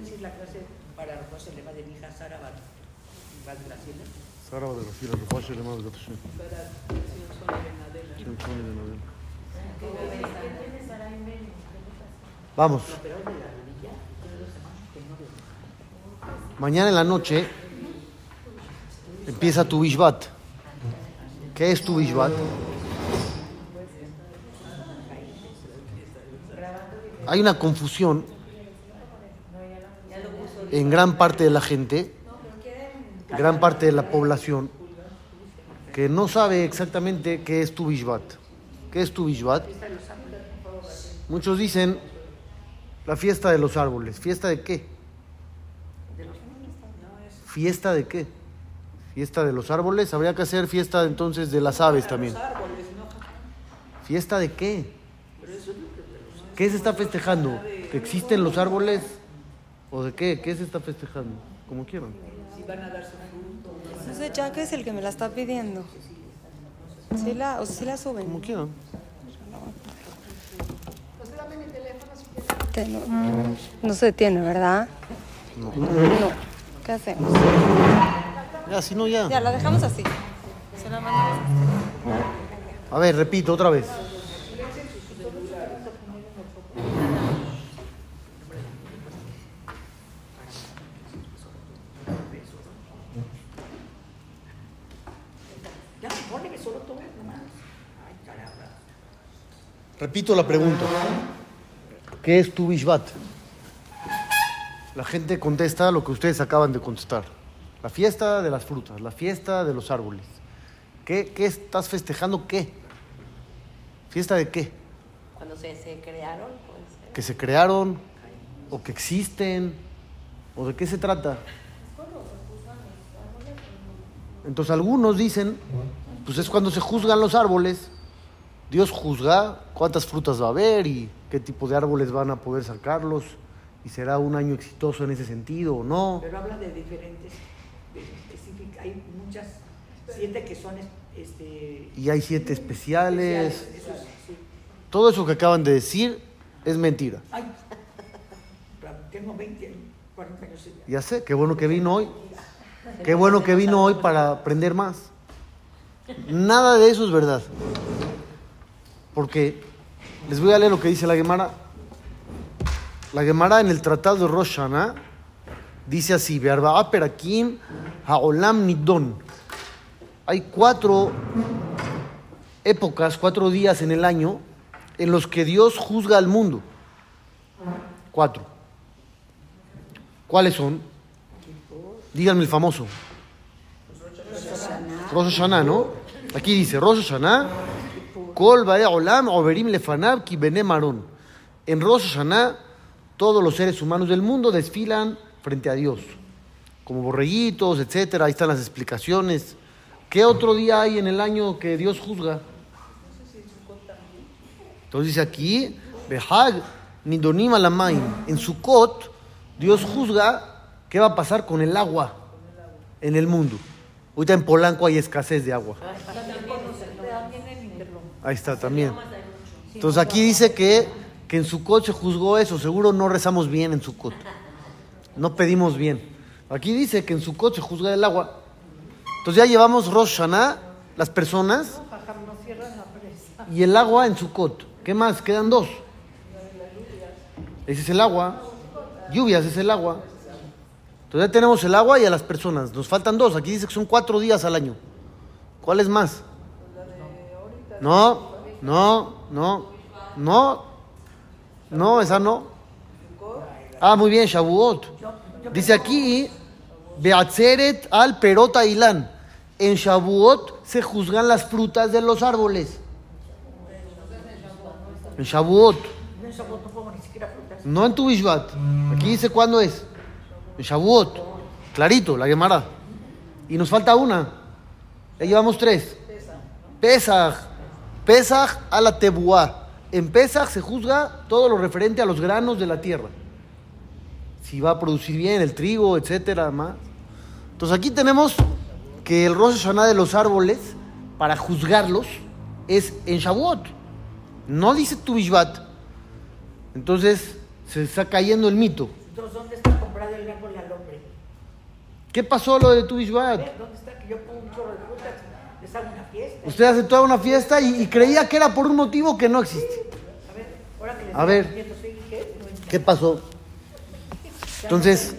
decir la clase para Rosh Elema de mi hija Sara Bat de la Sila? Sara Bat de la Sila, Rosh de la Para el señor Sonia Benadela. Señor ¿Qué tiene Sara en Vamos. Mañana en la noche empieza tu Bishvat. ¿Qué es tu Bishvat? Hay una confusión en gran parte de la gente, gran parte de la población, que no sabe exactamente qué es tu Bishvat. ¿Qué es tu Bishvat? Muchos dicen la fiesta de los árboles. ¿Fiesta de qué? ¿Fiesta de qué? Fiesta de los árboles. Habría que hacer fiesta entonces de las aves también. ¿Fiesta de qué? ¿Qué se está festejando? ¿Que existen los árboles? ¿O de qué? ¿Qué se está festejando? Como quieran. Si van a dar su fruto. Entonces Jack es el que me la está pidiendo. Sí la, o sea, sí la suben. Como quieran. Te- no, no se detiene, ¿verdad? No. No. ¿Qué hacemos? Ya, si no, ya. Ya, la dejamos así. Se la mandamos así. A ver, repito otra vez. Ya, ponle solo todo nomás. Ay, caramba. Repito la pregunta. ¿Qué es tu Bishvat? La gente contesta lo que ustedes acaban de contestar. La fiesta de las frutas, la fiesta de los árboles. ¿Qué, qué estás festejando? ¿Qué? ¿Fiesta de qué? Cuando se, se crearon, pues. ¿Que se crearon? ¿O que existen? ¿O de qué se trata? Entonces algunos dicen, pues es cuando se juzgan los árboles. Dios juzga cuántas frutas va a haber y qué tipo de árboles van a poder sacarlos. Y será un año exitoso en ese sentido o no. Pero habla de diferentes, de específicas. Hay muchas, siete que son este, Y hay siete especiales. especiales. Eso sí. Todo eso que acaban de decir es mentira. Ay, tengo 20, 40 años. ya. Ya sé, qué bueno que vino hoy. Qué bueno que vino hoy para aprender más. Nada de eso es verdad. Porque les voy a leer lo que dice la Gemara. La Gemara en el Tratado de Rosh Hashanah dice así: "Be'arba'a perakim ha'olam nidon". Hay cuatro épocas, cuatro días en el año en los que Dios juzga al mundo. Cuatro. ¿Cuáles son? Díganme el famoso. Rosh Hashanah, ¿no? Aquí dice, Rosh Hashanah, Olam. En Rosh todos los seres humanos del mundo desfilan frente a Dios, como borreguitos, etcétera. Ahí están las explicaciones. ¿Qué otro día hay en el año que Dios juzga? Entonces dice aquí, Behag Nidonim Alamaim. En Sukkot, Dios juzga qué va a pasar con el agua en el mundo. Ahorita en Polanco hay escasez de agua. Ahí está también. Entonces aquí dice que, que en Sukkot se juzgó eso. Seguro no rezamos bien en Sukkot. No pedimos bien. Aquí dice que en Sukkot se juzga el agua. Entonces ya llevamos Rosh Hashanah, las personas, y el agua en Sukkot. ¿Qué más? Quedan dos. Ese es el agua. Lluvias es el agua. Entonces ya tenemos el agua y a las personas. Nos faltan dos. Aquí dice que son cuatro días al año. ¿Cuál es más? No, no, no, no. No, esa no. Ah, muy bien, Shavuot. Dice aquí, Beatzeret al Perota Ilán. En Shavuot se juzgan las frutas de los árboles. En Shavuot. No en tu Bishvat. Aquí dice cuándo es. En Shavuot. Clarito, la Gemara. Y nos falta una. Ya llevamos tres. Pesach. Pesach a la Tebuá. En Pesach se juzga todo lo referente a los granos de la tierra. Si va a producir bien el trigo, etcétera, más. Entonces aquí tenemos que el Rosh Hashanah de los árboles, para juzgarlos, es en Shavuot. No dice tu Bishvat. Entonces se está cayendo el mito. Entonces, ¿dónde está comprado? ¿Qué pasó lo de tu A Bishvat? ver, ¿dónde está que yo pongo un chorro de frutas? Les hago una fiesta. Usted hace toda una fiesta y, y creía que era por un motivo que no existe. A ver, ahora que les A ver. nietos, ¿sí? ¿qué? No. ¿Qué pasó? Entonces,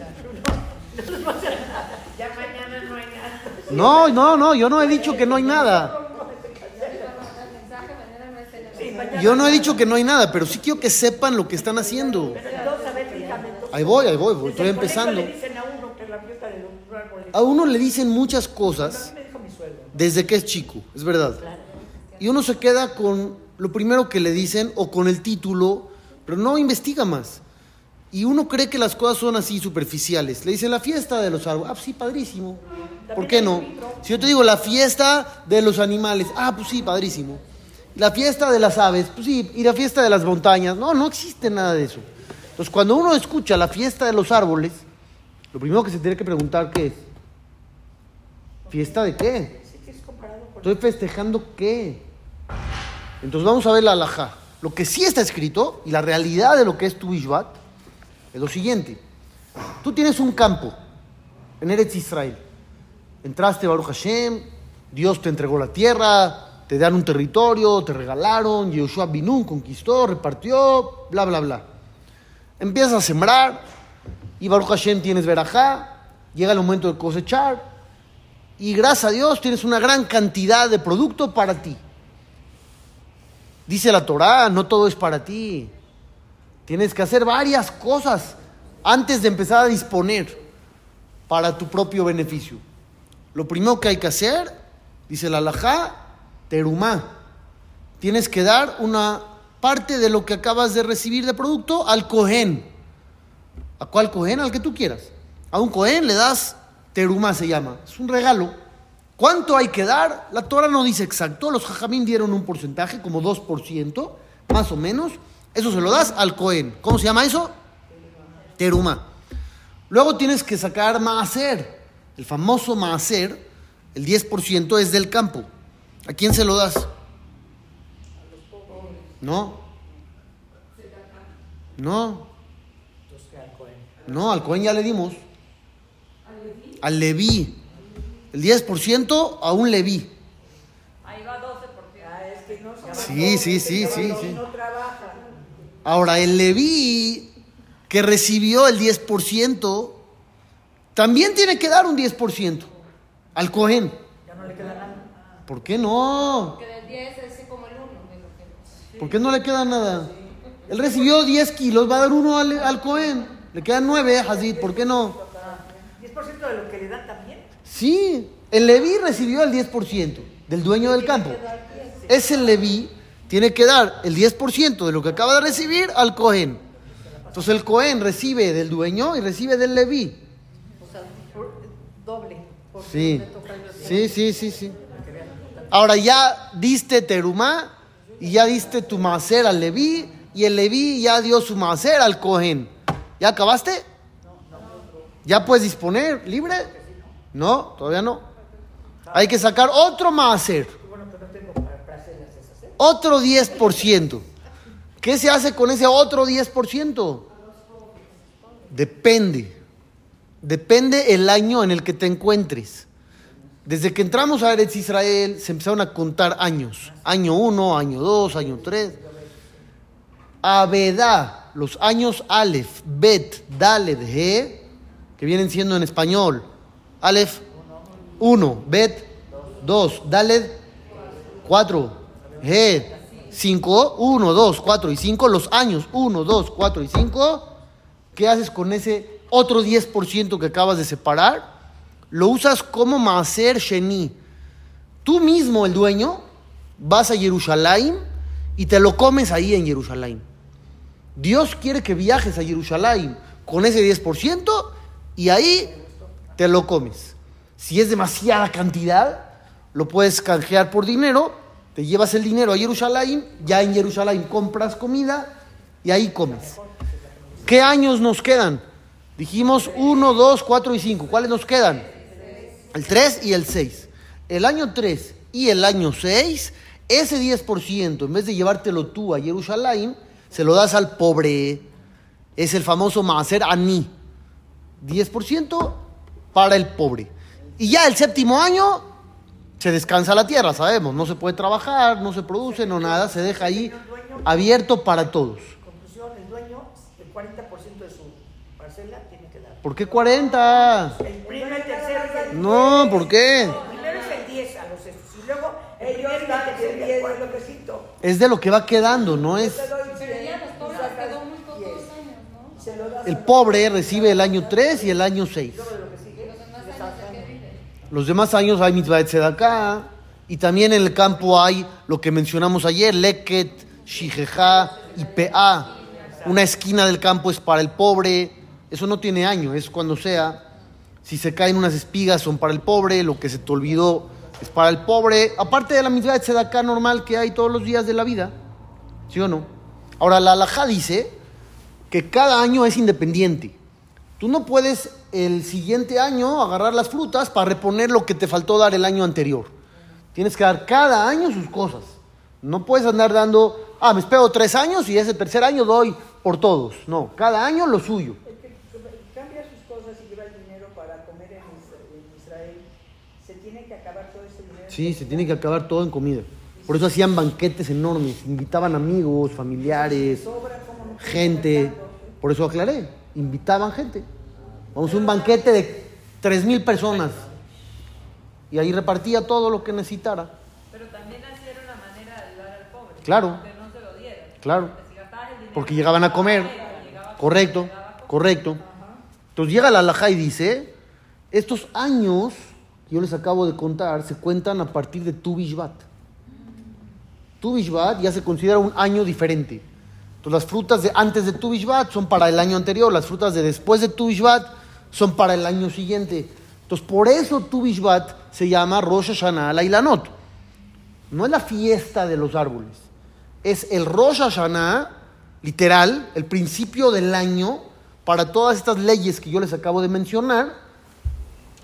Ya mañana no hay nada. no, no, no, yo no he dicho que no hay nada. Sí. Yo no he dicho que no hay nada, pero sí quiero que sepan lo que están haciendo. Ahí voy, ahí voy, estoy empezando. a uno le dicen muchas cosas desde que es chico, es verdad. Y uno se queda con lo primero que le dicen o con el título, pero no investiga más. Y uno cree que las cosas son así superficiales. Le dicen la fiesta de los árboles. Ah, pues sí, padrísimo. ¿Por qué no? Si yo te digo la fiesta de los animales. Ah, pues sí, padrísimo. La fiesta de las aves. Pues sí. Y la fiesta de las montañas. No, no existe nada de eso. Entonces, cuando uno escucha la fiesta de los árboles, lo primero que se tiene que preguntar qué es. ¿Fiesta de qué? Sí, que es comparado con Estoy festejando qué. Entonces vamos a ver la alajá. Lo que sí está escrito y la realidad de lo que es tu Ishvat es lo siguiente. Tú tienes un campo en Eretz Israel. Entraste Baruch Hashem, Dios te entregó la tierra, te dan un territorio, te regalaron, Yehoshua Binun conquistó, repartió, bla, bla, bla. Empiezas a sembrar y Baruch Hashem tienes verajá, llega el momento de cosechar y gracias a Dios tienes una gran cantidad de producto para ti. Dice la Torá, no todo es para ti. Tienes que hacer varias cosas antes de empezar a disponer para tu propio beneficio. Lo primero que hay que hacer, dice la alajá, terumá. Tienes que dar una parte de lo que acabas de recibir de producto al cohen. ¿A cuál cohen? Al que tú quieras. A un cohen le das terumá, se llama. Es un regalo. ¿Cuánto hay que dar? La Torah no dice exacto. Los jajamín dieron un porcentaje, como 2%, más o menos. Eso se lo das al cohen. ¿Cómo se llama eso? Terumá. Luego tienes que sacar maaser. El famoso maaser, el 10% es del campo. ¿A quién se lo das? No. No. No, al Cohen ya le dimos. Al Leví. El 10% a un Leví. Ahí va 12%. Ah, es que no se Sí, sí, sí, sí, no, sí. trabaja. Ahora, el Leví que recibió el 10%, también tiene que dar un 10% al Cohen. Ya no le queda nada. ¿Por qué no? Que del 10 es como el 1 de lo que ¿Por qué no le queda nada? Él recibió 10 kilos, va a dar uno al, al Cohen. Le quedan 9, Hazid, ¿por qué no? 10% de lo que le dan también. Sí, el Leví recibió el 10% del dueño del campo. Ese Leví tiene que dar el 10% de lo que acaba de recibir al Cohen. Entonces el Cohen recibe del dueño y recibe del Leví. Por- doble. porque Sí, sí, sí, sí, sí. Ahora ya diste terumá y ya diste tu macer al Leví y el Leví ya dio su macer al Cohen. ¿Ya acabaste? ¿Ya puedes disponer libre? No, todavía no. Hay que sacar otro ¿eh? otro 10%. ¿Qué se hace con ese otro 10%? Depende. Depende el año en el que te encuentres. Desde que entramos a Eretz Israel se empezaron a contar años. Año 1, año 2, año 3. Abedá, los años Aleph, Bet, Daled, He, que vienen siendo en español. Aleph, 1, Bet, 2, Daled, 4, He, 5, 1, 2, 4 y 5, los años 1, 2, 4 y 5. ¿Qué haces con ese otro 10% que acabas de separar? Lo usas como Maaser Sheni. Tú mismo, el dueño, vas a Jerusalén y te lo comes ahí en Jerusalén. Dios quiere que viajes a Jerusalén con ese 10% y ahí te lo comes. Si es demasiada cantidad, lo puedes canjear por dinero, te llevas el dinero a Jerusalén, ya en Jerusalén compras comida y ahí comes. ¿Qué años nos quedan? Dijimos 1, 2, 4 y 5. ¿Cuáles nos quedan? El 3 y el 6. El año 3 y el año 6, ese 10%, en vez de llevártelo tú a Jerusalén, se lo das al pobre. Es el famoso Maaser Ani. 10% para el pobre. Y ya el séptimo año se descansa la tierra, sabemos, no se puede trabajar, no se produce, no nada, se deja ahí abierto para todos. Conclusión, el dueño, el 40% de su parcela tiene que dar. ¿Por qué 40? El primero, el tercero y el No, ¿por qué? Primero es el 10 a los. Y luego el Ellos primero el tercero el y el 10 cuarto. lo que. Es de lo que va quedando, no es... Te doy Pero 100, ya los pobres sacas quedó muy pocos 10. años, ¿no? Se lo das El pobre recibe el año 3 y el año 6. Los demás años de que vive. Los demás años hay mitzvah de acá y también en el campo hay lo que mencionamos ayer, leket, shijeja y pa. Una esquina del campo es para el pobre, eso no tiene año, es cuando sea. Si se caen unas espigas son para el pobre, lo que se te olvidó es para el pobre. Aparte de la mitzvah de acá normal que hay todos los días de la vida, ¿sí o no? Ahora la alajá dice que cada año es independiente. Tú no puedes el siguiente año agarrar las frutas para reponer lo que te faltó dar el año anterior. Tienes que dar cada año sus cosas. No puedes andar dando, ah, me espero tres años y ese tercer año doy por todos. No, cada año lo suyo. El que cambia sus cosas y lleva el dinero para comer en Isra- en Israel, se tiene que acabar todo ese dinero. Sí, se tiene que acabar todo en comida. Por eso hacían banquetes enormes, invitaban amigos, familiares, Sobra gente. Por eso aclaré, invitaban gente. Vamos a un banquete de tres mil personas. Y ahí repartía todo lo que necesitara. Pero también así era una manera de ayudar al pobre. Claro. Que no se lo dieran. Claro. Porque si gastabas el dinero, Porque llegaban a comer. llegaba a Correcto, correcto. Entonces llega la alajá y dice, estos años que yo les acabo de contar se cuentan a partir de Tu Bishvat. Tu Bishvat ya se considera un año diferente. Entonces las frutas de antes de Tu Bishvat son para el año anterior, las frutas de después de Tu Bishvat son para el año siguiente. Entonces por eso Tu Bishvat se llama Rosh Hashanah Lailanot. No es la fiesta de los árboles, es el Rosh Hashanah, literal, el principio del año para todas estas leyes que yo les acabo de mencionar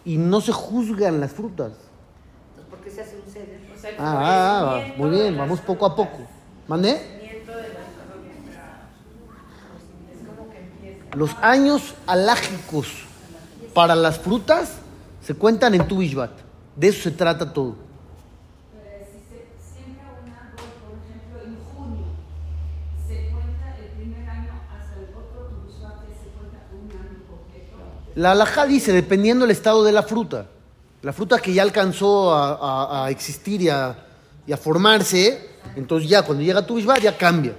y no se juzgan las frutas. Entonces, ¿por qué se hace un ceder? O sea, el Ah, ah, ah, florecimiento muy bien, vamos poco a poco. ¿Mandé? Florecimiento de las frutas. Es como que empieza. Los años alágicos para las frutas se cuentan en tu Bishvat. De eso se trata todo. La alajá dice, dependiendo del estado de la fruta. La fruta que ya alcanzó a, a- a existir y a, y a formarse, entonces ya cuando llega tu Bishvat ya cambia.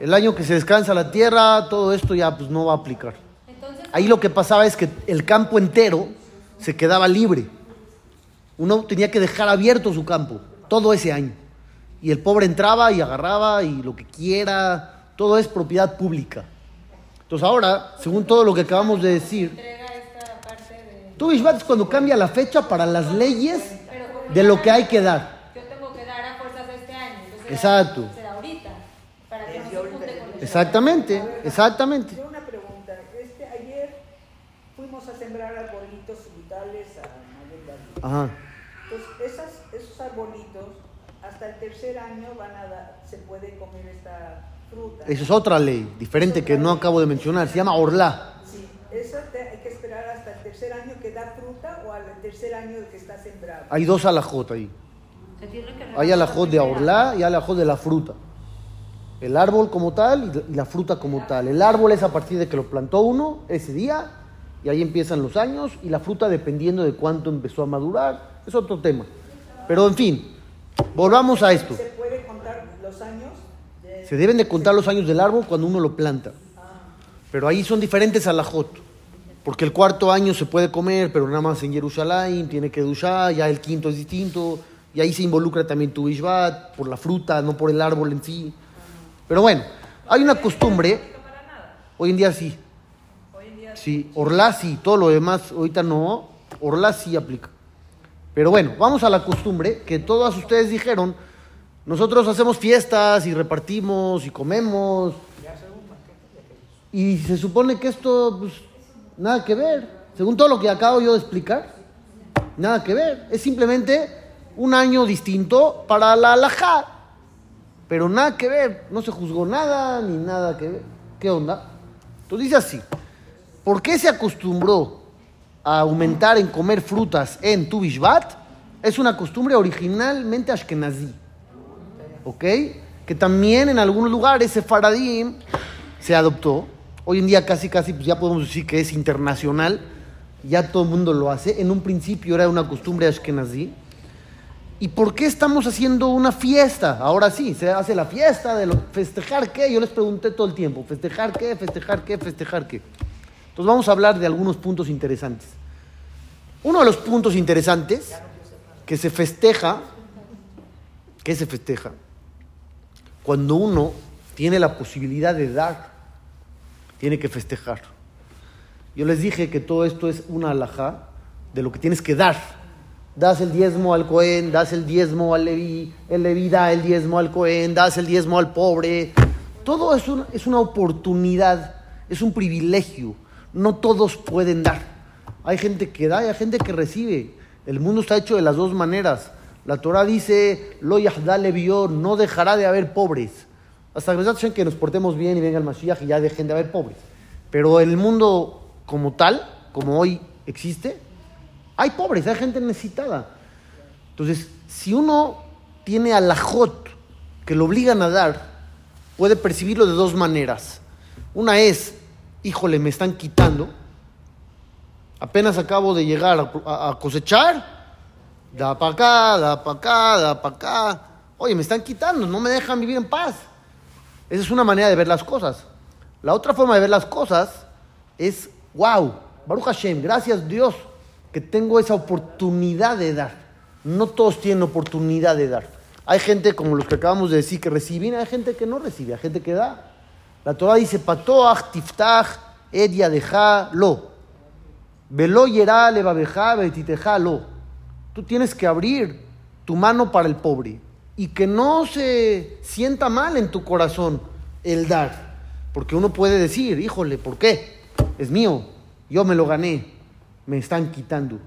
El año que se descansa la tierra, todo esto ya pues no va a aplicar. Entonces, Ahí lo que pasaba es que el campo entero se quedaba libre. Uno tenía que dejar abierto su campo todo ese año. Y el pobre entraba y agarraba y lo que quiera, todo es propiedad pública. Entonces ahora, según todo lo que acabamos de decir, de. Tu Bishvat es cuando cambia la fecha para las leyes de lo que hay que dar. Yo tengo que dar a fuerzas este año. Exacto. Será, será ahorita. Para que no se Exactamente, exactamente. Yo una pregunta. Este, ayer fuimos a sembrar arbolitos frutales a Valle. Ajá. Entonces, esas, esos arbolitos, hasta el tercer año van a dar, se puede comer esta fruta. Esa es otra ley, diferente que no acabo de mencionar. Se llama Orlá. Sí, esa te- hay que esperar hasta el tercer año que da fruta o al tercer año que está sembrado. Hay dos alajot ahí. Se tiene que Hay alajot de Orlá y alajot de la fruta. El árbol como tal y- la fruta como tal. El árbol es a partir de que lo plantó uno ese día y ahí empiezan los años y la fruta dependiendo de cuánto empezó a madurar es otro tema. Pero en fin, volvamos a esto. ¿Se puede contar los años? de- Se deben de contar los años del árbol cuando uno lo planta. Pero ahí son diferentes alajot. Porque el cuarto año se puede comer, pero nada más en Jerusalén, tiene que duchar, ya el quinto es distinto. Y ahí se involucra también tu Bishvat, por la fruta, no por el árbol en sí. Pero bueno, hay una costumbre, hoy en día sí. Sí, Orlá sí, todo lo demás ahorita no, Orlá sí aplica. Pero bueno, vamos a la costumbre que todas ustedes dijeron, nosotros hacemos fiestas y repartimos y comemos. Y se supone que esto, pues, nada que ver. Según todo lo que acabo yo de explicar, nada que ver. Es simplemente un año distinto para la alajá. Pero nada que ver. No se juzgó nada ni nada que ver. ¿Qué onda? Entonces dice así. ¿Por qué se acostumbró a aumentar en comer frutas en Tu Bishvat? Es una costumbre originalmente ashkenazí. ¿Ok? Que también en algunos lugares sefaradim se adoptó. Hoy en día casi, casi, pues ya podemos decir que es internacional. Ya todo el mundo lo hace. En un principio era una costumbre ashkenazí. ¿Y por qué estamos haciendo una fiesta? Ahora sí, se hace la fiesta de lo, festejar qué. Yo les pregunté todo el tiempo, festejar qué, festejar qué, festejar qué. Entonces vamos a hablar de algunos puntos interesantes. Uno de los puntos interesantes que se festeja, ¿qué se festeja? Cuando uno tiene la posibilidad de dar, tiene que festejar. Yo les dije que todo esto es una alhaja de lo que tienes que dar das el diezmo al Cohen, das el diezmo al Leví, el Leví da el diezmo al Cohen, das el diezmo al pobre. Todo es, es una oportunidad, es un privilegio. No todos pueden dar. Hay gente que da y hay gente que recibe. El mundo está hecho de las dos maneras. La Torah dice, lo le vio, no dejará de haber pobres. Hasta que que nos portemos bien y venga el Mashiach y ya dejen de haber pobres. Pero el mundo como tal, como hoy existe, hay pobres, hay gente necesitada. Entonces, si uno tiene alajot que lo obligan a dar, puede percibirlo de dos maneras. Una es, híjole, me están quitando. Apenas acabo de llegar a, cosechar. Da para acá, da para acá, da para acá. Oye, me están quitando, no me dejan vivir en paz. Esa es una manera de ver las cosas. La otra forma de ver las cosas es, wow, Baruch Hashem, gracias Dios que tengo esa oportunidad de dar. No todos tienen oportunidad de dar. Hay gente, como los que acabamos de decir, que reciben, hay gente que no recibe, hay gente que da. La Torah dice, patoach, tiftach, edia deja, lo. Velo yerá, levabeja, betiteja, lo. Tú tienes que abrir tu mano para el pobre y que no se sienta mal en tu corazón el dar. Porque uno puede decir, híjole, ¿por qué? Es mío, yo me lo gané me están quitando.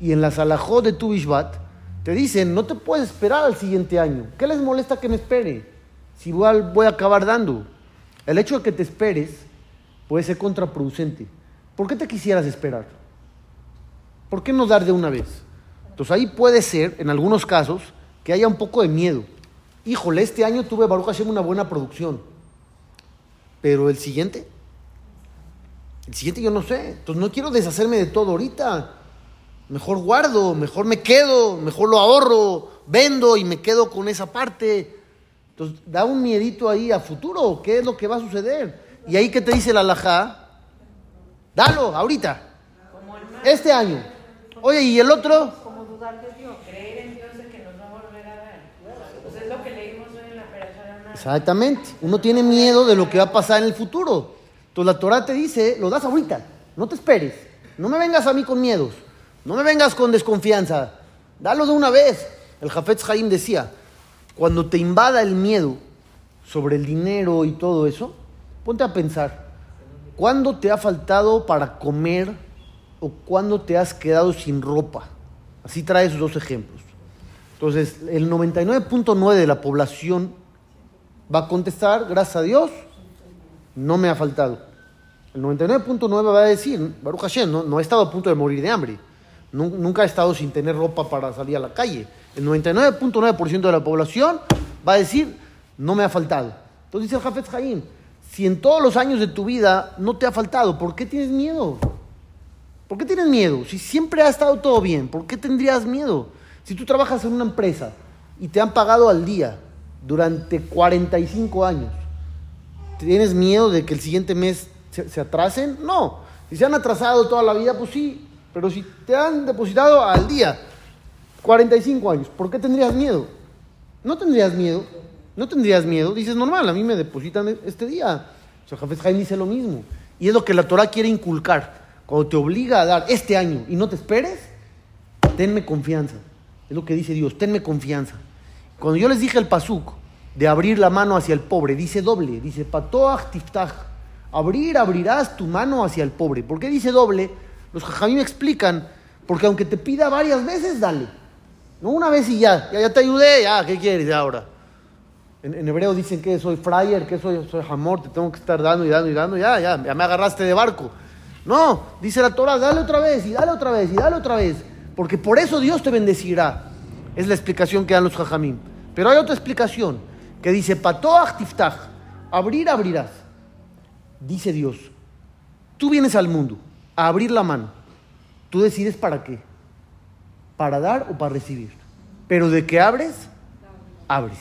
Y en la salajó de tu Bishvat te dicen, no te puedes esperar al siguiente año. ¿Qué les molesta que me espere? Si igual voy a acabar dando. El hecho de que te esperes puede ser contraproducente. ¿Por qué te quisieras esperar? ¿Por qué no dar de una vez? Entonces ahí puede ser, en algunos casos, que haya un poco de miedo. Híjole, este año tuve Baruch Hashem una buena producción. Pero el siguiente, el siguiente yo no sé. Entonces no quiero deshacerme de todo ahorita. Mejor guardo, mejor me quedo, mejor lo ahorro, vendo y me quedo con esa parte. Entonces da un miedito ahí a futuro. ¿Qué es lo que va a suceder? Y ahí que te dice la alajá, dalo ahorita. Este año. Oye, ¿y el otro? Como dudar de Dios, creer en Dios de que nos va a volver a dar. Pues es lo que leímos hoy en la persona. Exactamente. Uno tiene miedo de lo que va a pasar en el futuro. Entonces la Torah te dice, lo das ahorita, no te esperes, no me vengas a mí con miedos, no me vengas con desconfianza, dalo de una vez. El Jafetz Haim decía, cuando te invada el miedo sobre el dinero y todo eso, ponte a pensar, ¿cuándo te ha faltado para comer o cuándo te has quedado sin ropa? Así trae esos dos ejemplos. Entonces, el 99.9 de la población va a contestar, gracias a Dios, no me ha faltado. El 99.9 va a decir, Baruch Hashem, no, no he estado a punto de morir de hambre. Nunca he estado sin tener ropa para salir a la calle. El 99.9% de la población va a decir, no me ha faltado. Entonces dice el Jafet Haim, si en todos los años de tu vida no te ha faltado, ¿por qué tienes miedo? ¿Por qué tienes miedo? Si siempre ha estado todo bien, ¿por qué tendrías miedo? Si tú trabajas en una empresa y te han pagado al día durante 45 años, ¿Tienes miedo de que el siguiente mes se, atrasen? No. Si se han atrasado toda la vida, pues sí. Pero si te han depositado al día, 45 años, ¿por qué tendrías miedo? No tendrías miedo. No tendrías miedo. Dices, normal, a mí me depositan este día. O sea, Jafet Jaime dice lo mismo. Y es lo que la Torah quiere inculcar. Cuando te obliga a dar este año y no te esperes, tenme confianza. Es lo que dice Dios, tenme confianza. Cuando yo les dije el pasuk, de abrir la mano hacia el pobre. Dice doble, dice patoach tiftach. Abrir, abrirás tu mano hacia el pobre. ¿Por qué dice doble? Los jajamí me explican, porque aunque te pida varias veces, dale. No una vez y ya, ya, te ayudé, ya, ¿qué quieres ahora? En, hebreo dicen que soy fryer, que soy, soy jamor, te tengo que estar dando y dando y dando, ya, ya, ya me agarraste de barco. No, dice la Torah, dale otra vez y dale otra vez y dale otra vez. Porque por eso Dios te bendecirá. Es la explicación que dan los jajamim. Pero hay otra explicación que dice, patoach tiftach, abrir, abrirás. Dice Dios, tú vienes al mundo a abrir la mano. Tú decides para qué. Para dar o para recibir. Pero de que abres, abres.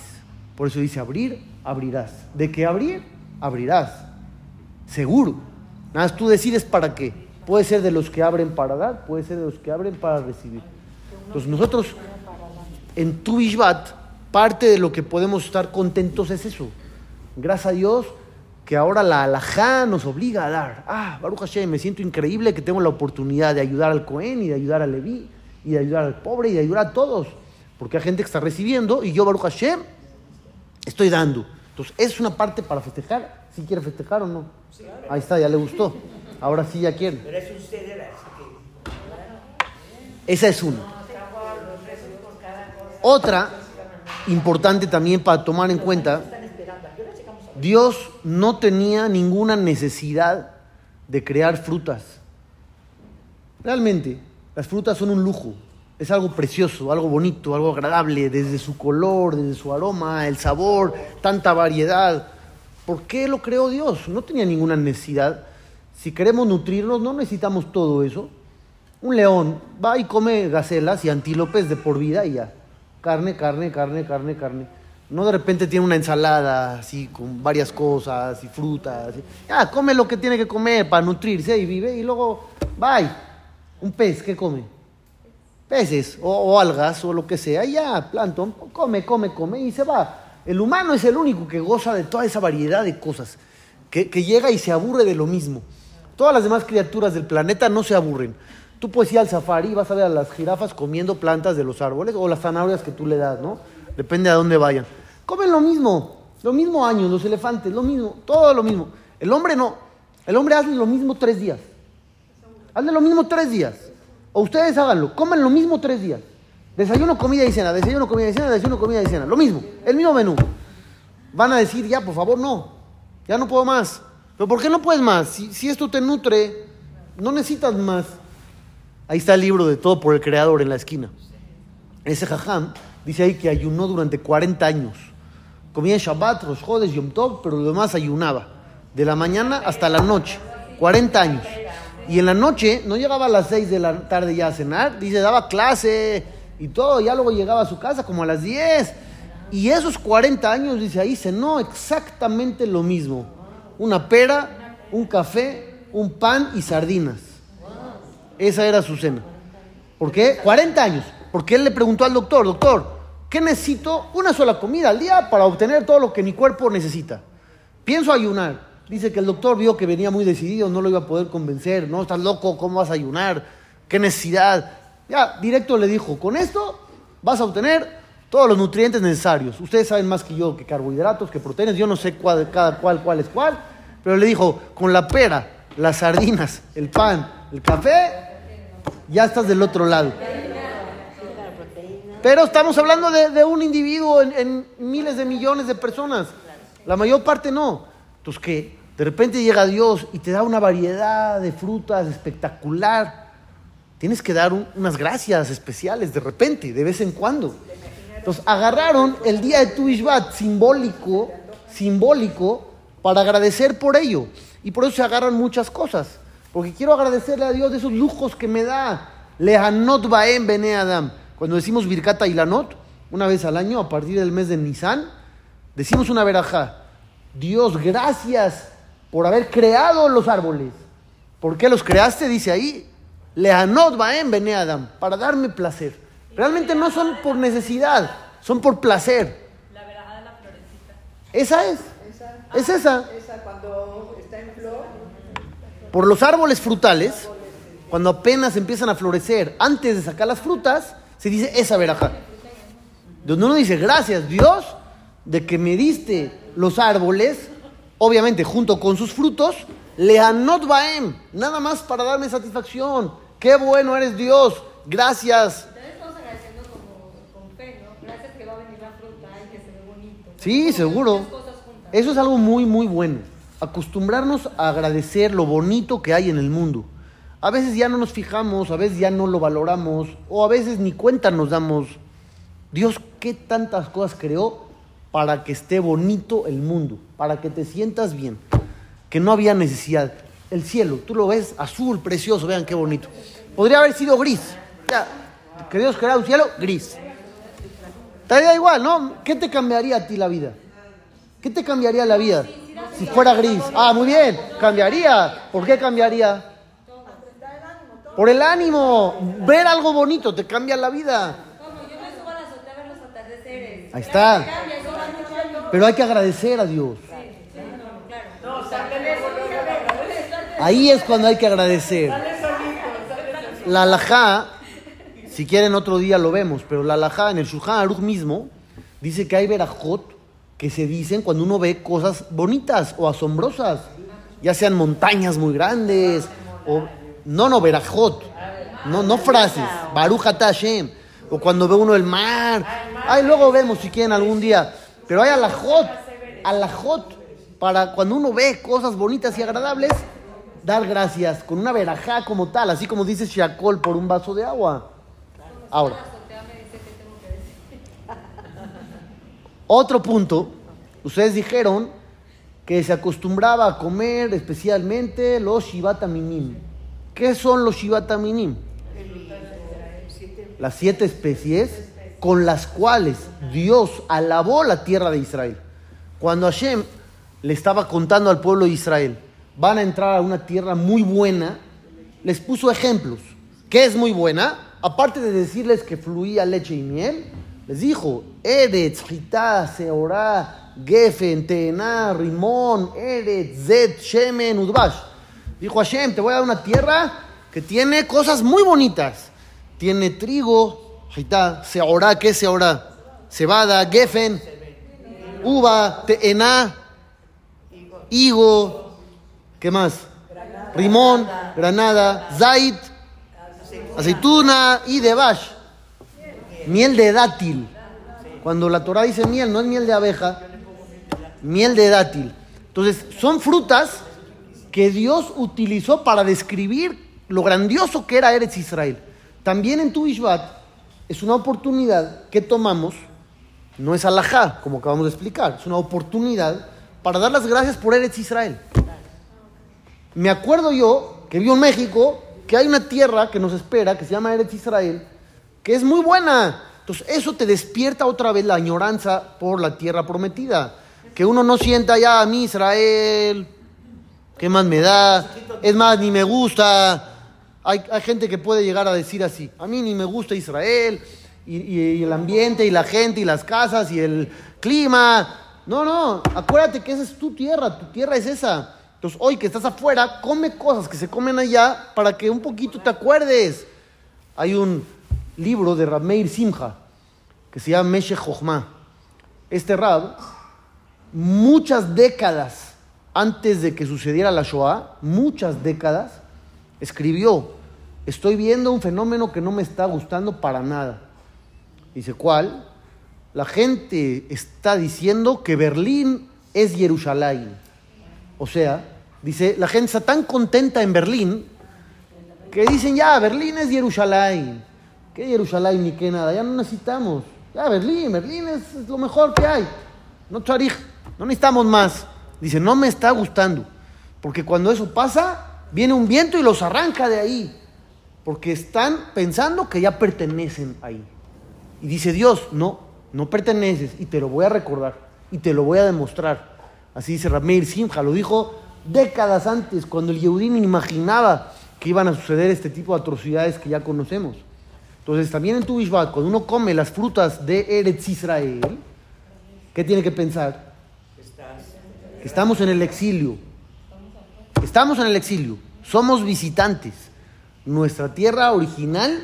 Por eso dice abrir, abrirás. De que abrir, abrirás. Seguro. Nada más tú decides para qué. Puede ser de los que abren para dar, puede ser de los que abren para recibir. Entonces nosotros en Tu Bishvat, parte de lo que podemos estar contentos es eso. Gracias a Dios que ahora la alajá nos obliga a dar. Ah, Baruch Hashem, me siento increíble que tengo la oportunidad de ayudar al Cohen y de ayudar al Leví y de ayudar al pobre y de ayudar a todos. Porque hay gente que está recibiendo y yo, Baruch Hashem, estoy dando. Entonces, es una parte para festejar. Si quiere festejar o no. Ahí está, ya le gustó. Ahora sí ya quiere. Pero es un ceder, así que Esa es una. Otra, importante también para tomar en cuenta, Dios no tenía ninguna necesidad de crear frutas. Realmente, las frutas son un lujo. Es algo precioso, algo bonito, algo agradable, desde su color, desde su aroma, el sabor, tanta variedad. ¿Por qué lo creó Dios? No tenía ninguna necesidad. Si queremos nutrirnos, no necesitamos todo eso. Un león va y come gacelas y antílopes de por vida y ya. Carne, carne, carne, carne, carne. No de repente tiene una ensalada así con varias cosas y frutas. Ya, come lo que tiene que comer para nutrirse y vive y luego, bye. Un pez, ¿qué come? Peces o, algas o lo que sea. Ya, plantón, come, come, come y se va. El humano es el único que goza de toda esa variedad de cosas. Que, que llega y se aburre de lo mismo. Todas las demás criaturas del planeta no se aburren. Tú puedes ir al safari y vas a ver a las jirafas comiendo plantas de los árboles o las zanahorias que tú le das, ¿no? Depende a dónde vayan. Comen lo mismo, lo mismo años, los elefantes, lo mismo, todo lo mismo. El hombre no. El hombre hace lo mismo tres días. Hazle lo mismo tres días. O ustedes háganlo. Comen lo mismo tres días. Desayuno, comida y cena. Desayuno, comida y cena. Desayuno, comida y cena. Lo mismo. El mismo menú. Van a decir, ya, por favor, no. Ya no puedo más. ¿Pero por qué no puedes más? Si, si esto te nutre, no necesitas más. Ahí está el libro de Todo por el Creador en la esquina. Ese jajam dice ahí que ayunó durante 40 años. Comía Shabbat, Rosh Chodesh, Yom Tov, pero lo demás ayunaba. De la mañana hasta la noche. 40 años. Y en la noche no llegaba a las 6 de la tarde ya a cenar. Dice, daba clase y todo. Ya luego llegaba a su casa como a las 10. Y esos 40 años, dice ahí, cenó exactamente lo mismo. Una pera, un café, un pan y sardinas. Esa era su cena. ¿Por qué? 40 años. Porque él le preguntó al doctor, doctor, ¿qué necesito? Una sola comida al día para obtener todo lo que mi cuerpo necesita. Pienso ayunar. Dice que el doctor vio que venía muy decidido, no lo iba a poder convencer. No, estás loco, ¿cómo vas a ayunar? ¿Qué necesidad? Ya, directo le dijo, con esto vas a obtener todos los nutrientes necesarios. Ustedes saben más que yo que carbohidratos, que proteínas, yo no sé cuál, cada cual, cuál es cuál, pero le dijo, con la pera, las sardinas, el pan, el café, ya estás del otro lado. Pero estamos hablando de, un individuo en, miles de millones de personas. La mayor parte no. Entonces, que de repente llega Dios y te da una variedad de frutas espectacular. Tienes que dar un- unas gracias especiales de repente, de vez en cuando. Entonces, agarraron el día de Tu Bishvat simbólico, simbólico, para agradecer por ello. Y por eso se agarran muchas cosas. Porque quiero agradecerle a Dios de esos lujos que me da. Lehanot Baem Bene Adam. Cuando decimos Birkata Ilanot, una vez al año, a partir del mes de Nisan, decimos una verajá. Dios, gracias por haber creado los árboles. ¿Por qué los creaste? Dice ahí. Lehanot Baem Bene Adam. Para darme placer. Realmente no son por necesidad, son por placer. La verajá de la florecita. Esa es. Esa, Es esa. esa cuando está en flor, Por los árboles frutales, cuando apenas empiezan a florecer, antes de sacar las frutas, se dice esa veraja. Donde uno dice, gracias Dios de que me diste los árboles, obviamente junto con sus frutos, leanot baem, nada más para darme satisfacción. Qué bueno eres Dios, gracias. Sí, seguro. Eso es algo muy, muy bueno. Acostumbrarnos a agradecer lo bonito que hay en el mundo. A veces ya no nos fijamos, a veces ya no lo valoramos, o a veces ni cuenta nos damos. Dios, ¿qué tantas cosas creó para que esté bonito el mundo? Para que te sientas bien. Que no había necesidad. El cielo, tú lo ves azul, precioso, vean qué bonito. Podría haber sido gris. Ya, que Dios crea un cielo gris. Te da igual, ¿no? ¿Qué te cambiaría a ti la vida? ¿Qué te cambiaría la vida si fuera gris? Ah, muy bien, cambiaría. ¿Por qué cambiaría? Por el ánimo. Ver algo bonito te cambia la vida. Ahí está. Pero hay que agradecer a Dios. Ahí es cuando hay que agradecer. La alajá, si quieren otro día lo vemos, pero la alajá en el Shulchan Aruch mismo dice que hay verajot que se dicen cuando uno ve cosas bonitas o asombrosas, ya sean montañas muy grandes o no no verajot, no no frases, Baruch atah Hashem, o cuando ve uno el mar, ahí luego vemos si quieren algún día, pero hay alajot, alajot para cuando uno ve cosas bonitas y agradables, dar gracias con una verajá como tal, así como dice Shakol por un vaso de agua. Ahora, otro punto, ustedes dijeron que se acostumbraba a comer especialmente los shivataminim. ¿Qué son los shivataminim? Las siete especies con las cuales Dios alabó la tierra de Israel. Cuando Hashem le estaba contando al pueblo de Israel, van a entrar a una tierra muy buena, les puso ejemplos. ¿Qué es muy buena? Aparte de decirles que fluía leche y miel, les dijo, Eretz, Gitá, Seorá, Gefen, Tená, Rimón, Eretz, Zet, Shemen, Udbash. Dijo Hashem, te voy a dar una tierra que tiene cosas muy bonitas. Tiene trigo, Gitá, Seorá, ¿qué es Seorá? Cebada, Gefen, uva, Tená, higo, ¿qué más? Rimón, granada, zait, aceituna y de bash. Miel de dátil. Cuando la Torah dice miel, no es miel de abeja, miel de dátil. Entonces, son frutas que Dios utilizó para describir lo grandioso que era Eretz Israel. También en tu Ishvat es una oportunidad que tomamos, no es alajá, como acabamos de explicar, es una oportunidad para dar las gracias por Eretz Israel. Me acuerdo yo que vivo en México que hay una tierra que nos espera, que se llama Eretz Israel, que es muy buena. Entonces eso te despierta otra vez la añoranza por la tierra prometida. Que uno no sienta ya a mí Israel, ¿qué más me da? Es más, ni me gusta. Hay, hay gente que puede llegar a decir así, a mí ni me gusta Israel, y, y- y el ambiente, y la gente, y las casas, y el clima. No, no, acuérdate que esa es tu tierra, tu tierra es esa. Entonces hoy que estás afuera, come cosas que se comen allá para que un poquito te acuerdes. Hay un libro de Rameir Simcha que se llama Meshech Chochmah. Este Rab, muchas décadas antes de que sucediera la Shoah, muchas décadas, escribió, estoy viendo un fenómeno que no me está gustando para nada. Dice, ¿cuál? La gente está diciendo que Berlín es Jerusalén. O sea, dice, la gente está tan contenta en Berlín que dicen, ya, Berlín es Jerusalén. ¿Qué Jerusalén ni qué nada? Ya no necesitamos. Ya, Berlín, Berlín es, lo mejor que hay. No Tzarich, no necesitamos más. Dice, no me está gustando. Porque cuando eso pasa, viene un viento y los arranca de ahí. Porque están pensando que ya pertenecen ahí. Y dice Dios, no, no perteneces y te lo voy a recordar y te lo voy a demostrar. Así dice Rameir Simcha, lo dijo décadas antes, cuando el Yehudí ni imaginaba que iban a suceder este tipo de atrocidades que ya conocemos. Entonces, también en tu Bishvat, cuando uno come las frutas de Eretz Israel, ¿qué tiene que pensar? Estamos en el exilio. Estamos en el exilio. Somos visitantes. Nuestra tierra original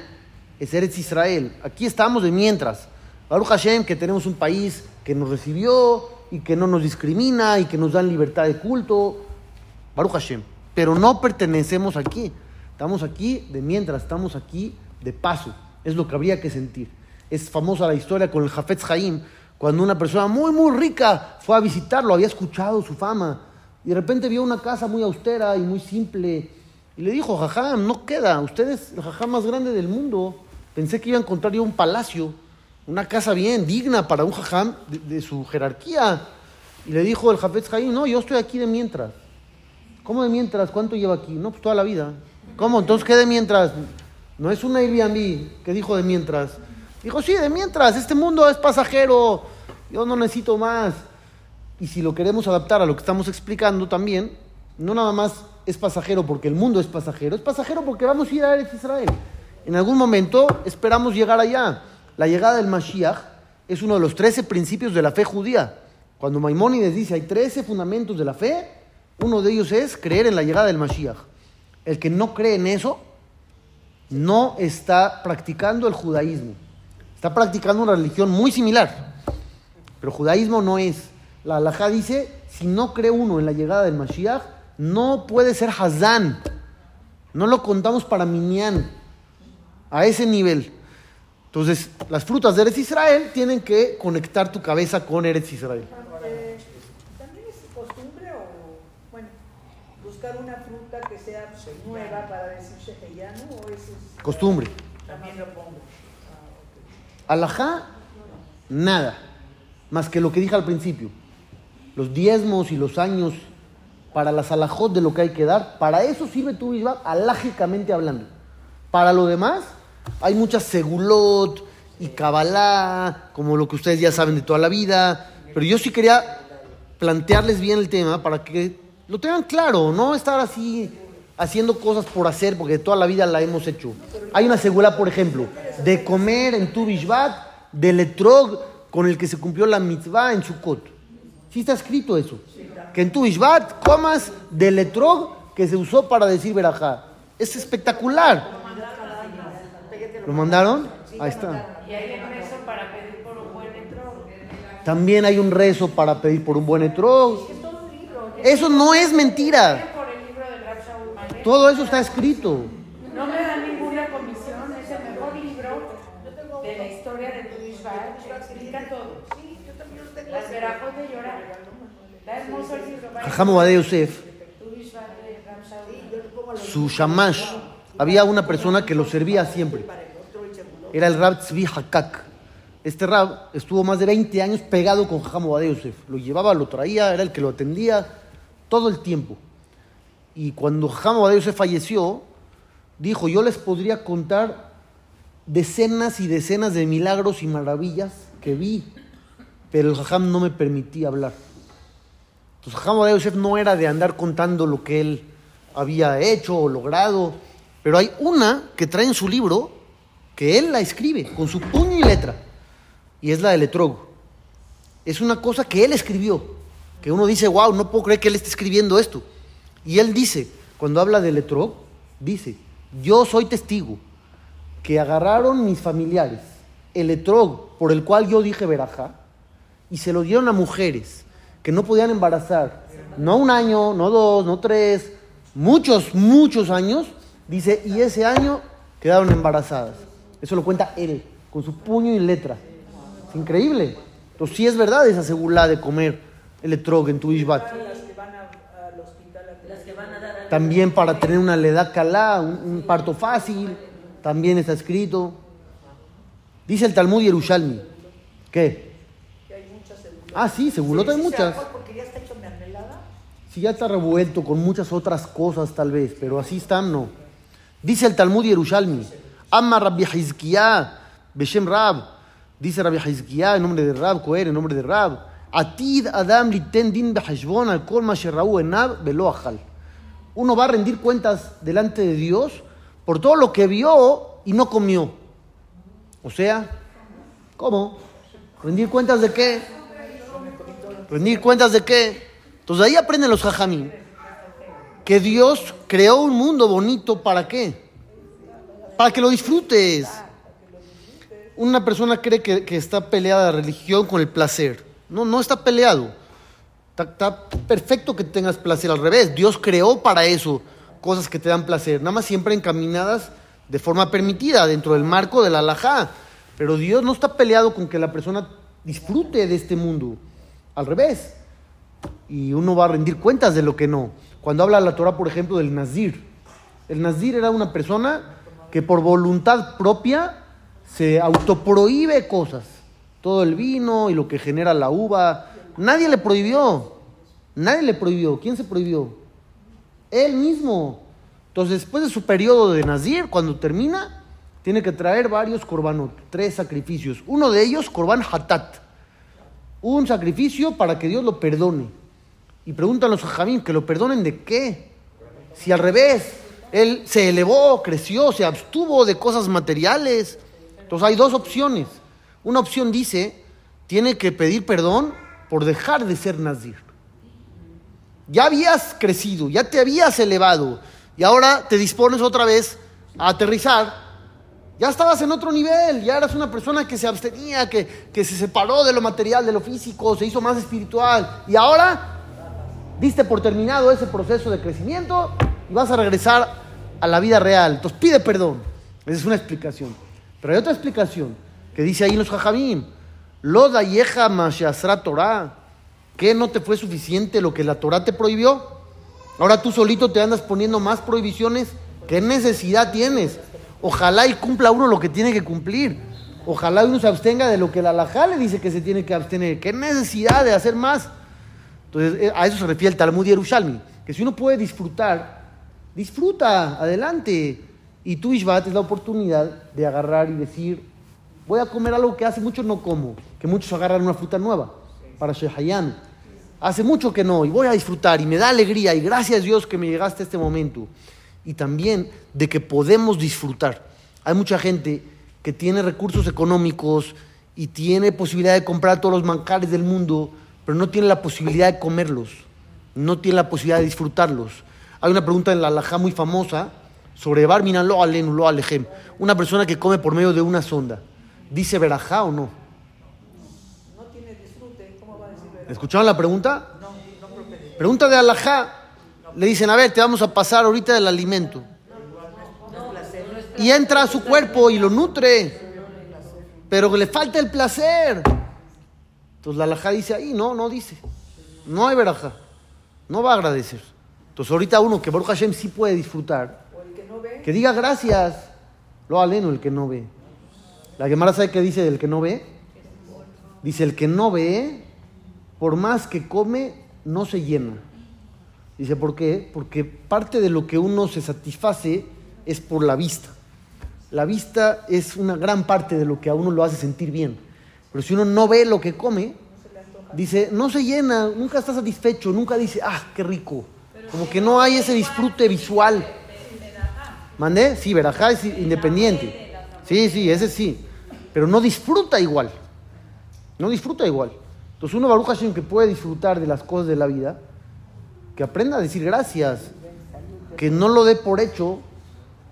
es Eretz Israel. Aquí estamos de mientras. Baruch Hashem, que tenemos un país que nos recibió y que no nos discrimina y que nos dan libertad de culto. Baruch Hashem. Pero no pertenecemos aquí. Estamos aquí de mientras, estamos aquí de paso. Es lo que habría que sentir. Es famosa la historia con el Jafetz Haim, cuando una persona muy, muy rica fue a visitarlo, había escuchado su fama y de repente vio una casa muy austera y muy simple. Y le dijo, jajam, no queda, usted es el jajam más grande del mundo. Pensé que iba a encontrar yo un palacio, una casa bien, digna para un jajam de, de su jerarquía. Y le dijo el Jafetz Jaim, no, yo estoy aquí de mientras. ¿Cómo de mientras? ¿Cuánto lleva aquí? No, pues toda la vida. ¿Cómo? Entonces, ¿qué de mientras? No es una Airbnb que dijo de mientras. Dijo, sí, de mientras, este mundo es pasajero, yo no necesito más. Y si lo queremos adaptar a lo que estamos explicando también, no nada más es pasajero porque el mundo es pasajero, es pasajero porque vamos a ir a Eretz Israel. En algún momento esperamos llegar allá. La llegada del Mashiach es uno de los 13 principios de la fe judía. Cuando Maimónides dice hay 13 fundamentos de la fe, uno de ellos es creer en la llegada del Mashiach. El que no cree en eso no está practicando el judaísmo. Está practicando una religión muy similar. Pero judaísmo no es. La halajá dice, si no cree uno en la llegada del Mashiach, no puede ser Hazán. No lo contamos para Minyan. A ese nivel. Entonces, las frutas de Eretz Israel tienen que conectar tu cabeza con Eretz Israel. Eh, ¿También es costumbre o, bueno, buscar que sea nueva para decir sheheyanu o es, es- Costumbre. También lo pongo. Alajá, nada. Más que lo que dije al principio. Los diezmos y los años para las alajot de lo que hay que dar. Para eso sirve tu Bishvat, alágicamente hablando. Para lo demás, hay muchas segulot y kabbalah, como lo que ustedes ya saben de toda la vida. Pero yo sí quería plantearles bien el tema para que lo tengan claro, no estar así haciendo cosas por hacer, porque toda la vida la hemos hecho. Hay una segura, por ejemplo, de comer en tu Bishvat, del etrog con el que se cumplió la mitzvah en Sukkot. Sí está escrito eso. Que en tu Bishvat comas del etrog que se usó para decir verajá. Es espectacular. ¿Lo mandaron? Ahí está. Y hay un rezo para pedir por un buen etrog. También hay un rezo para pedir por un buen etrog. Eso no es mentira. De. Todo eso está escrito. No me da ninguna comisión, es el mejor libro de la historia de Ishvat, que explica todo. Las verajos de llorar. Está hermoso el libro. vale. Jajam Obadiah Yosef, Tu Ishvat de Malek. su shamash, había una persona que lo servía siempre. Era el Rab Tzvi Hakak. Este Rab estuvo más de 20 años pegado con Jajam Obadiah Yosef. Lo llevaba, lo traía, era el que lo atendía todo el tiempo. Y cuando Obadiah Yosef falleció, dijo, yo les podría contar decenas y decenas de milagros y maravillas que vi, pero el Jajam no me permitía hablar. Entonces, Jajam Yosef no era de andar contando lo que él había hecho o logrado, pero hay una que trae en su libro que él la escribe con su puño y letra, y es la del etrog. Es una cosa que él escribió, que uno dice, wow, no puedo creer que él esté escribiendo esto. Y él dice, cuando habla del etrog, dice, yo soy testigo que agarraron mis familiares el etrog por el cual yo dije verajá y se lo dieron a mujeres que no podían embarazar, no un año, no dos, no tres, muchos, muchos años, dice, y ese año quedaron embarazadas. Eso lo cuenta él, con su puño y letra. Es increíble. Entonces sí es verdad esa segula de comer el etrog en tu ishbat. las que van a- al hospital a Las que van a dar a También para tener una ledad calá, un, un parto fácil, también está escrito. Dice el Talmud Yerushalmi. ¿Qué? Ah, sí, segulota hay muchas. Si ya está revuelto con muchas otras cosas tal vez, pero así están, no. Dice el Talmud Yerushalmi. Amma Rabbi Hizkiah, Beshem Rab. Dice Rabbi Hizkiah en nombre de Rab, Coher en nombre de Rab. Atid Adam liten din behashbon kol enab. Uno va a rendir cuentas delante de Dios por todo lo que vio y no comió. O sea, ¿cómo? ¿Rendir cuentas de qué? ¿Rendir cuentas de qué? Entonces ahí aprenden los jajamín que Dios creó un mundo bonito para qué? Para que lo disfrutes. Una persona cree que, que está peleada la religión con el placer. No, no está peleado. Está, perfecto que tengas placer al revés. Dios creó para eso cosas que te dan placer, nada más siempre encaminadas de forma permitida dentro del marco de la halajá. Pero Dios no está peleado con que la persona disfrute de este mundo. Al revés. y uno va a rendir cuentas de lo que no. Cuando habla la Torah, por ejemplo, del Nazir. El Nazir era una persona que por voluntad propia se autoprohíbe cosas. Todo el vino y lo que genera la uva. Nadie le prohibió. Nadie le prohibió. ¿Quién se prohibió? Él mismo. Entonces, después de su periodo de Nazir, cuando termina, tiene que traer varios korbanot, tres sacrificios. Uno de ellos, korban hatat. Un sacrificio para que Dios lo perdone. Y preguntan los jajamim, ¿que lo perdonen de qué? Si al revés, él se elevó, creció, se abstuvo de cosas materiales. Entonces hay dos opciones. Una opción dice, tiene que pedir perdón por dejar de ser nazir. Ya habías crecido, ya te habías elevado y ahora te dispones otra vez a aterrizar. Ya estabas en otro nivel, ya eras una persona que se abstenía, que, que se separó de lo material, de lo físico, se hizo más espiritual. Y ahora diste por terminado ese proceso de crecimiento y vas a regresar a la vida real. Entonces pide perdón. Esa es una explicación. Pero hay otra explicación que dice ahí en los jajamim. Lo da yeja mashasra Torah. ¿Qué no te fue suficiente lo que la Torah te prohibió? Ahora tú solito te andas poniendo más prohibiciones. ¿Qué necesidad tienes? Ojalá y cumpla uno lo que tiene que cumplir. Ojalá uno se abstenga de lo que la alajá le dice que se tiene que abstener. ¿Qué necesidad de hacer más? Entonces, eh, a eso se refiere el Talmud Yerushalmi. Que si uno puede disfrutar, disfruta, adelante. Y tú, Ishvat, es la oportunidad de agarrar y decir, voy a comer algo que hace mucho no como. Que muchos agarran una fruta nueva para Shehayan. Hace mucho que no, y voy a disfrutar, y me da alegría, y gracias Dios que me llegaste a este momento. Y también de que podemos disfrutar. Hay mucha gente que tiene recursos económicos y tiene posibilidad de comprar todos los manjares del mundo, pero no tiene la posibilidad de comerlos, no tiene la posibilidad de disfrutarlos. Hay una pregunta en la alajá muy famosa sobre Barmina lo alenu lo alejem, una persona que come por medio de una sonda. ¿Dice verajá o no? No tiene disfrute, ¿cómo va a decir? ¿Escucharon la pregunta? No, no creo que Pregunta de alajá. Le dicen, a ver, te vamos a pasar ahorita el alimento. Y entra a su cuerpo y lo nutre. Pero le falta el placer. Entonces la alajá dice ahí, no, no dice. No hay verajá. No va a agradecer. Entonces ahorita uno que Baruch Hashem sí puede disfrutar, o el que no ve, que diga gracias. Lo aleno el que no ve. La Gemara sabe qué dice del que no ve. Dice el que no ve, por más que come, no se llena. Dice, ¿por qué? Porque parte de lo que uno se satisface es por la vista. La vista es una gran parte de lo que a uno lo hace sentir bien. Pero si uno no ve lo que come, dice, no se llena, nunca está satisfecho, nunca dice, ah, qué rico. Como que no hay ese disfrute visual. ¿Mandé? Sí, Verajá es independiente. Sí, sí, ese sí. Pero no disfruta igual. No disfruta igual. Entonces uno, Baruch Hashem, que puede disfrutar de las cosas de la vida, que aprenda a decir gracias, que no lo dé por hecho.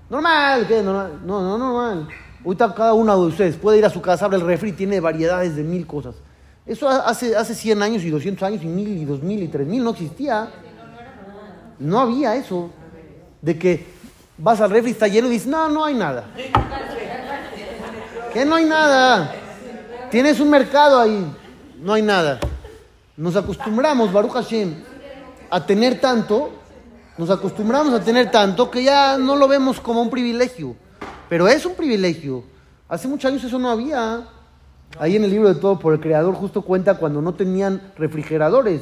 Normal, ¿qué? Normal. No, no, normal. Ahorita cada uno de ustedes puede ir a su casa, abre el refri tiene variedades de mil cosas. Eso hace, hace 100 años y 200 años y mil y dos mil y tres mil no existía. No había eso. De que vas al refri, está lleno y dices, no, no hay nada. ¿Qué no hay nada? Tienes un mercado ahí, no hay nada. Nos acostumbramos, Baruch Hashem, a tener tanto, nos acostumbramos a tener tanto que ya no lo vemos como un privilegio. Pero es un privilegio. Hace muchos años eso no había. Ahí en el libro de Todo por el Creador justo cuenta cuando no tenían refrigeradores.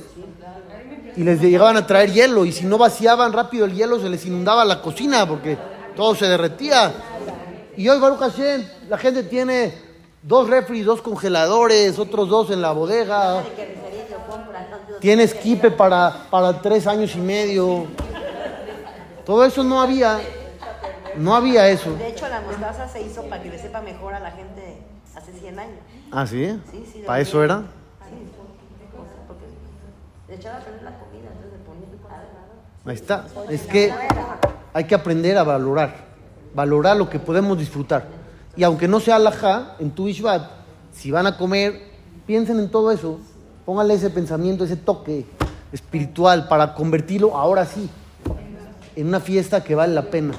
Y les llegaban a traer hielo y si no vaciaban rápido el hielo se les inundaba la cocina porque todo se derretía. Y hoy Baruch Hashem, la gente tiene dos refris, dos congeladores, otros dos en la bodega. Tiene esquipe para, para tres años y medio. Todo eso no había. No había eso. De hecho, la mostaza se hizo para que le sepa mejor a la gente hace 100 años. ¿Ah, sí? Sí, sí, ¿Para eso era? Sí, porque le echaba a perder la comida, entonces le ponía ah, Ahí está. Es que hay que aprender a valorar. Valorar lo que podemos disfrutar. Y aunque no sea alajá, en tu Ishvat, si van a comer, piensen en todo eso. Pónganle ese pensamiento, ese toque espiritual para convertirlo ahora sí en una fiesta que vale la pena.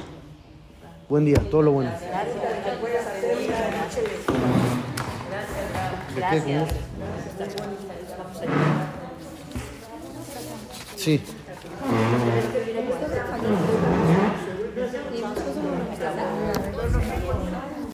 Buen día, todo lo bueno. ¿Cómo? Sí.